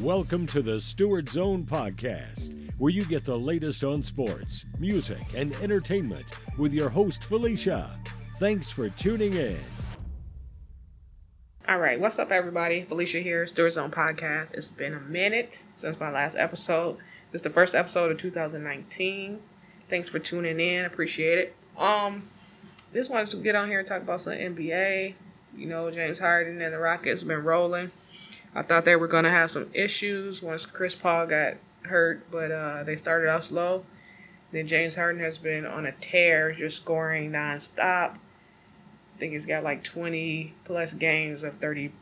Welcome to the Stewart Zone Podcast, where you get the latest on sports, music, and entertainment with your host, Felicia. Thanks for tuning in. All right, what's up, everybody? Felicia here, Stewart Zone Podcast. It's been a minute since my last episode. This is the first episode of 2019. Thanks for tuning in. Appreciate it. Um, just wanted to get on here and talk about some NBA. You know, James Harden and the Rockets been rolling. I thought they were going to have some issues once Chris Paul got hurt, but uh, they started out slow. Then James Harden has been on a tear, just scoring nonstop. I think he's got like 20 plus games of 30,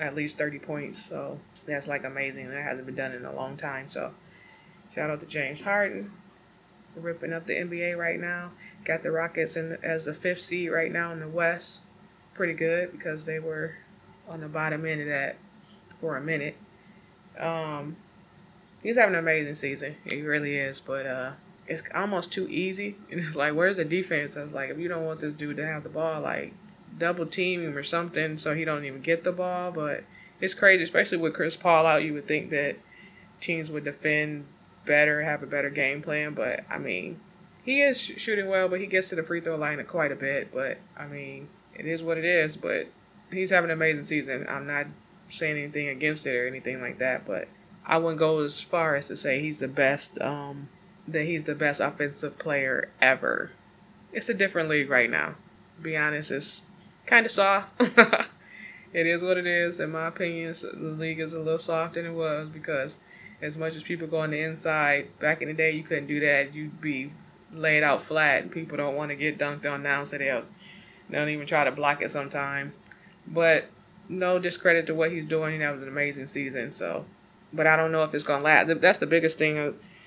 at least 30 points. So that's like amazing. That hasn't been done in a long time. So shout out to James Harden, ripping up the NBA right now. Got the Rockets in the, as the fifth seed right now in the West. Pretty good because they were on the bottom end of that for a minute. Um, he's having an amazing season. He really is, but uh, it's almost too easy. And it's like, where's the defense? I was like, if you don't want this dude to have the ball, like double team him or something, so he don't even get the ball. But it's crazy, especially with Chris Paul out. You would think that teams would defend better, have a better game plan. But I mean, he is sh- shooting well, but he gets to the free throw line quite a bit. But I mean, it is what it is. But he's having an amazing season. I'm not saying anything against it or anything like that, but I wouldn't go as far as to say he's the best. Um, that he's the best offensive player ever. It's a different league right now. To be honest, it's kind of soft. it is what it is. In my opinion, the league is a little softer than it was because as much as people go on the inside, back in the day, you couldn't do that. You'd be laid out flat, and people don't want to get dunked on now, so they'll, they don't even try to block it sometime. But no discredit to what he's doing. That was an amazing season. So, but I don't know if it's gonna last. That's the biggest thing.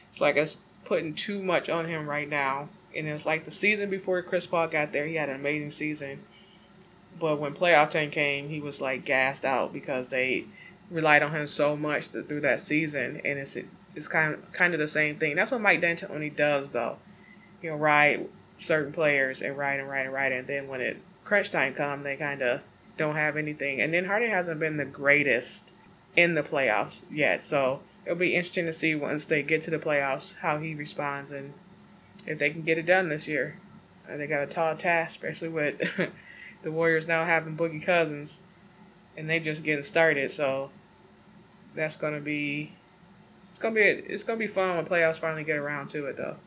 It's like it's putting too much on him right now. And it's like the season before Chris Paul got there, he had an amazing season. But when playoff time came, he was like gassed out because they relied on him so much through that season. And it's it's kind of kind of the same thing. That's what Mike D'Antoni does, though. He'll ride certain players and ride and ride and ride, and then when it crunch time come, they kind of don't have anything. And then Harden hasn't been the greatest in the playoffs yet. So it'll be interesting to see once they get to the playoffs how he responds and if they can get it done this year. Uh, they got a tall task, especially with the Warriors now having Boogie Cousins and they just getting started. So that's gonna be it's gonna be it's gonna be fun when playoffs finally get around to it though.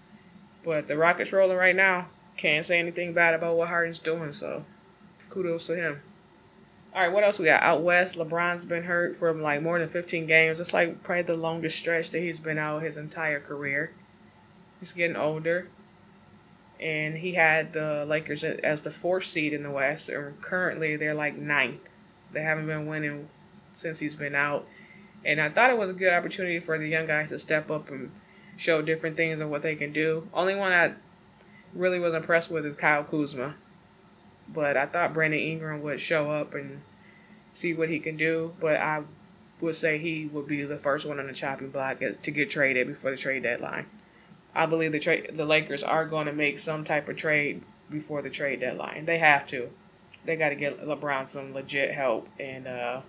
But the Rockets rolling right now. Can't say anything bad about what Harden's doing. So kudos to him. All right, what else we got out west? LeBron's been hurt for like more than 15 games. It's like probably the longest stretch that he's been out his entire career. He's getting older, and he had the Lakers as the fourth seed in the West, and currently they're like ninth. They haven't been winning since he's been out, and I thought it was a good opportunity for the young guys to step up and show different things of what they can do. Only one I really was impressed with is Kyle Kuzma but I thought Brandon Ingram would show up and see what he can do. But I would say he would be the first one on the chopping block to get traded before the trade deadline. I believe the trade the Lakers are going to make some type of trade before the trade deadline. They have to. They got to get LeBron some legit help, and uh,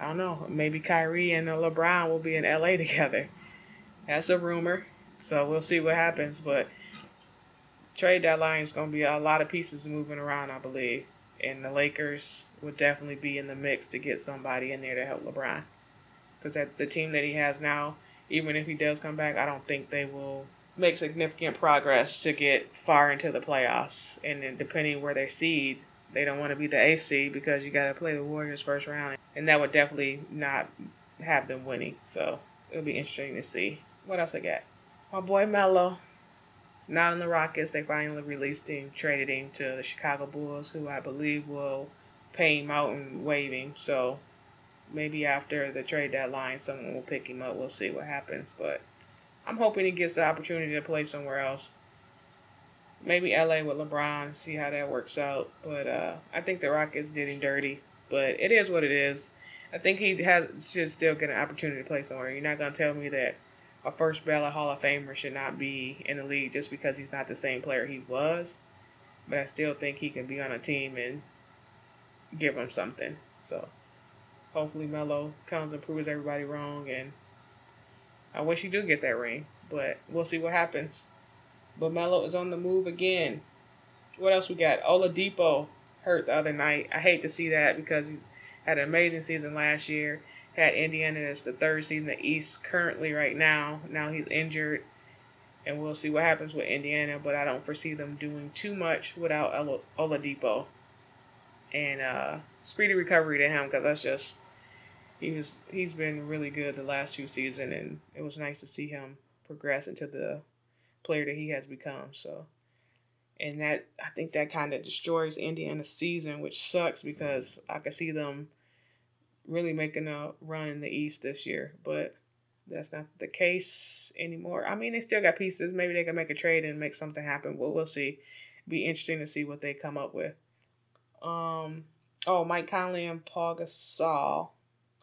I don't know. Maybe Kyrie and LeBron will be in LA together. That's a rumor, so we'll see what happens. But trade deadline is going to be a lot of pieces moving around, I believe. And the Lakers would definitely be in the mix to get somebody in there to help LeBron. Because the team that he has now, even if he does come back, I don't think they will make significant progress to get far into the playoffs. And then depending where they seed, they don't want to be the eighth seed because you got to play the Warriors first round. And that would definitely not have them winning. So it'll be interesting to see. What else I got? My boy Not in the Rockets. They finally released him, traded him to the Chicago Bulls, who I believe will pay him out and waive him. So maybe after the trade deadline, someone will pick him up. We'll see what happens. But I'm hoping he gets the opportunity to play somewhere else. Maybe LA with LeBron, see how that works out. But uh, I think the Rockets did him dirty. But it is what it is. I think he has should still get an opportunity to play somewhere. You're not gonna tell me that a first ballot Hall of Famer should not be in the league just because he's not the same player he was. But I still think he can be on a team and give him something. So hopefully Melo comes and proves everybody wrong. And I wish he do get that ring, but we'll see what happens. But Melo is on the move again. What else we got? Oladipo hurt the other night. I hate to see that because he had an amazing season last year. Had Indiana as the third seed in the East currently right now. Now he's injured, and we'll see what happens with Indiana. But I don't foresee them doing too much without Oladipo. And uh, speedy recovery to him because that's just he was he's been really good the last two seasons, and it was nice to see him progress into the player that he has become. So and that I think that kind of destroys Indiana's season, which sucks because I could see them really making a run in the East this year, but that's not the case anymore. I mean, they still got pieces. Maybe they can make a trade and make something happen. Well, we'll see. Be interesting to see what they come up with. Um. Oh, Mike Conley and Paul Gasol,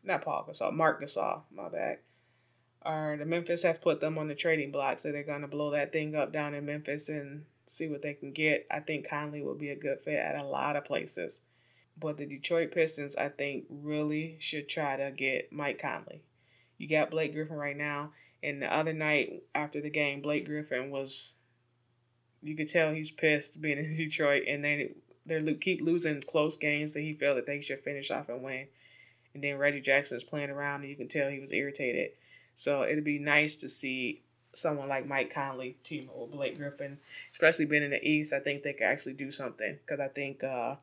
not Paul Gasol, Marc Gasol. My bad. Are the Memphis have put them on the trading block, so they're gonna blow that thing up down in Memphis and see what they can get. I think Conley will be a good fit at a lot of places. But the Detroit Pistons, I think, really should try to get Mike Conley. You got Blake Griffin right now. And the other night after the game, Blake Griffin was, you could tell he's pissed being in Detroit. And then they keep losing close games that he felt that they should finish off and win. And then Reggie Jackson is playing around, and you can tell he was irritated. So it'd be nice to see someone like Mike Conley team with Blake Griffin, especially being in the East. I think they could actually do something because I think uh,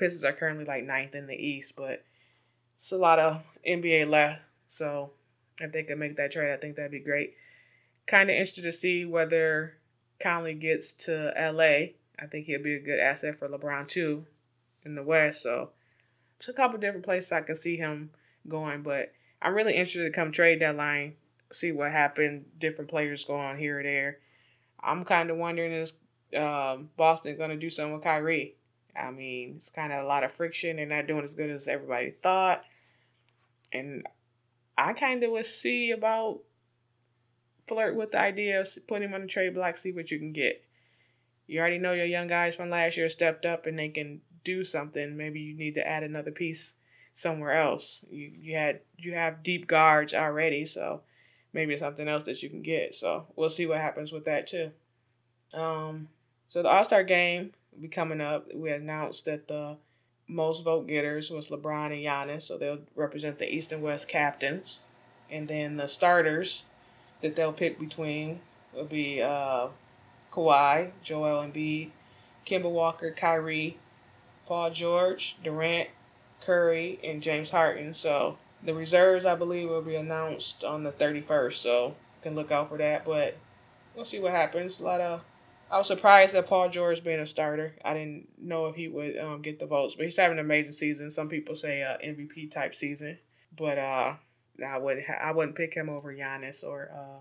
Pistons are currently like ninth in the East, but it's a lot of NBA left. So if they could make that trade, I think that'd be great. Kind of interested to see whether Conley gets to LA. I think he'll be a good asset for LeBron too in the West. So there's a couple different places I can see him going, but I'm really interested to come trade deadline see what happened. Different players go on here or there. I'm kind of wondering is um, Boston going to do something with Kyrie? I mean, it's kind of a lot of friction. They're not doing as good as everybody thought. And I kind of would see about flirt with the idea of putting him on the trade block, see what you can get. You already know your young guys from last year stepped up and they can do something. Maybe you need to add another piece somewhere else. You you had you have deep guards already, so maybe it's something else that you can get. So we'll see what happens with that too. Um, so the All Star game be coming up. We announced that the most vote getters was LeBron and Giannis, so they'll represent the East and West captains. And then the starters that they'll pick between will be uh, Kawhi, Joel Embiid, Kemba Walker, Kyrie, Paul George, Durant, Curry, and James Harden. So the reserves, I believe, will be announced on the 31st, so you can look out for that. But we'll see what happens. A lot of I was surprised that Paul George being a starter. I didn't know if he would um, get the votes, but he's having an amazing season. Some people say uh, MVP type season, but uh, I would ha- I wouldn't pick him over Giannis or uh,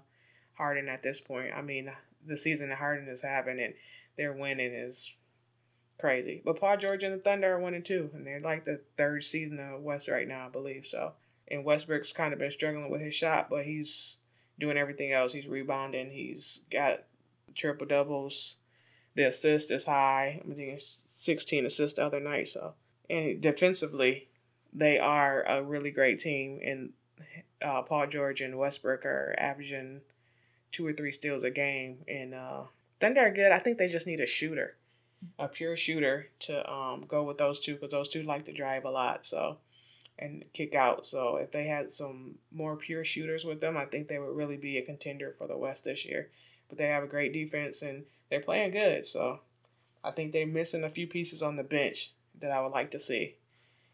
Harden at this point. I mean, the season that Harden is having and they're winning is crazy. But Paul George and the Thunder are winning too, and they're like the third seed in the West right now, I believe. So and Westbrook's kind of been struggling with his shot, but he's doing everything else. He's rebounding. He's got triple doubles. The assist is high. I think it's 16 assists the other night. So, and defensively, they are a really great team. And uh, Paul George and Westbrook are averaging two or three steals a game. And uh, Thunder are good. I think they just need a shooter, a pure shooter to um, go with those two because those two like to drive a lot. So and kick out. So if they had some more pure shooters with them, I think they would really be a contender for the West this year. But they have a great defense and they're playing good. So I think they're missing a few pieces on the bench that I would like to see.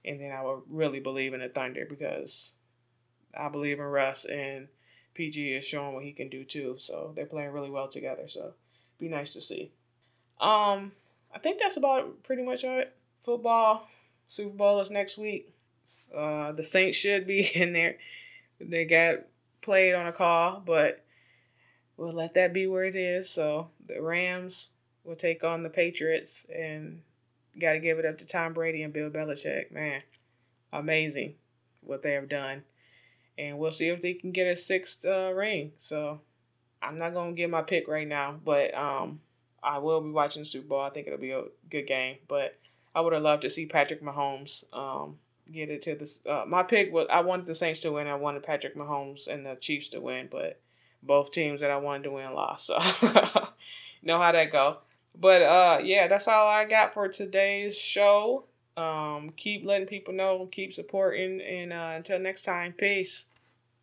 And then I would really believe in the Thunder because I believe in Russ and PG is showing what he can do too. So they're playing really well together. So be nice to see. Um, I think that's about pretty much it. Football, Super Bowl is next week. Uh, the Saints should be in there. They got played on a call, but we'll let that be where it is. So the Rams will take on the Patriots, and got to give it up to Tom Brady and Bill Belichick. Man, amazing what they have done. And we'll see if they can get a sixth uh, ring. So I'm not gonna give my pick right now, but um, I will be watching the Super Bowl. I think it'll be a good game. But I would have loved to see Patrick Mahomes um, get it to this. Uh, my pick was I wanted the Saints to win. I wanted Patrick Mahomes and the Chiefs to win, but both teams that I wanted to win lost. So know how that go. But uh, yeah, that's all I got for today's show. Um, keep letting people know, keep supporting, and uh, until next time, peace.